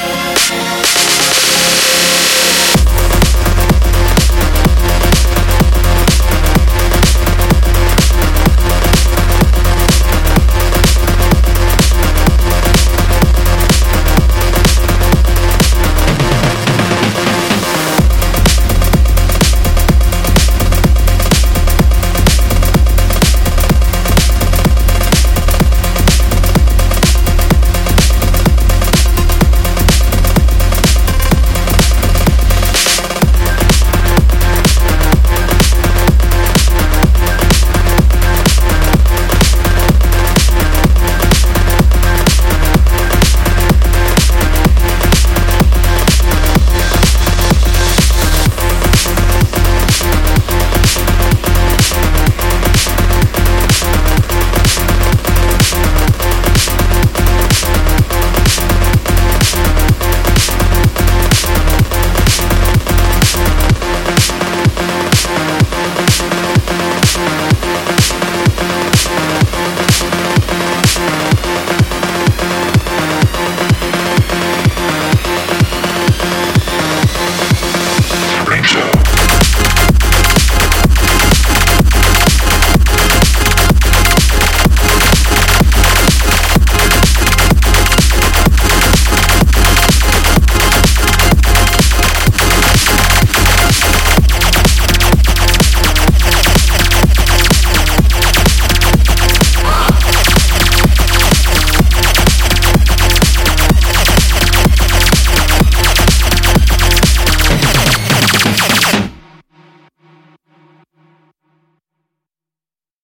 We'll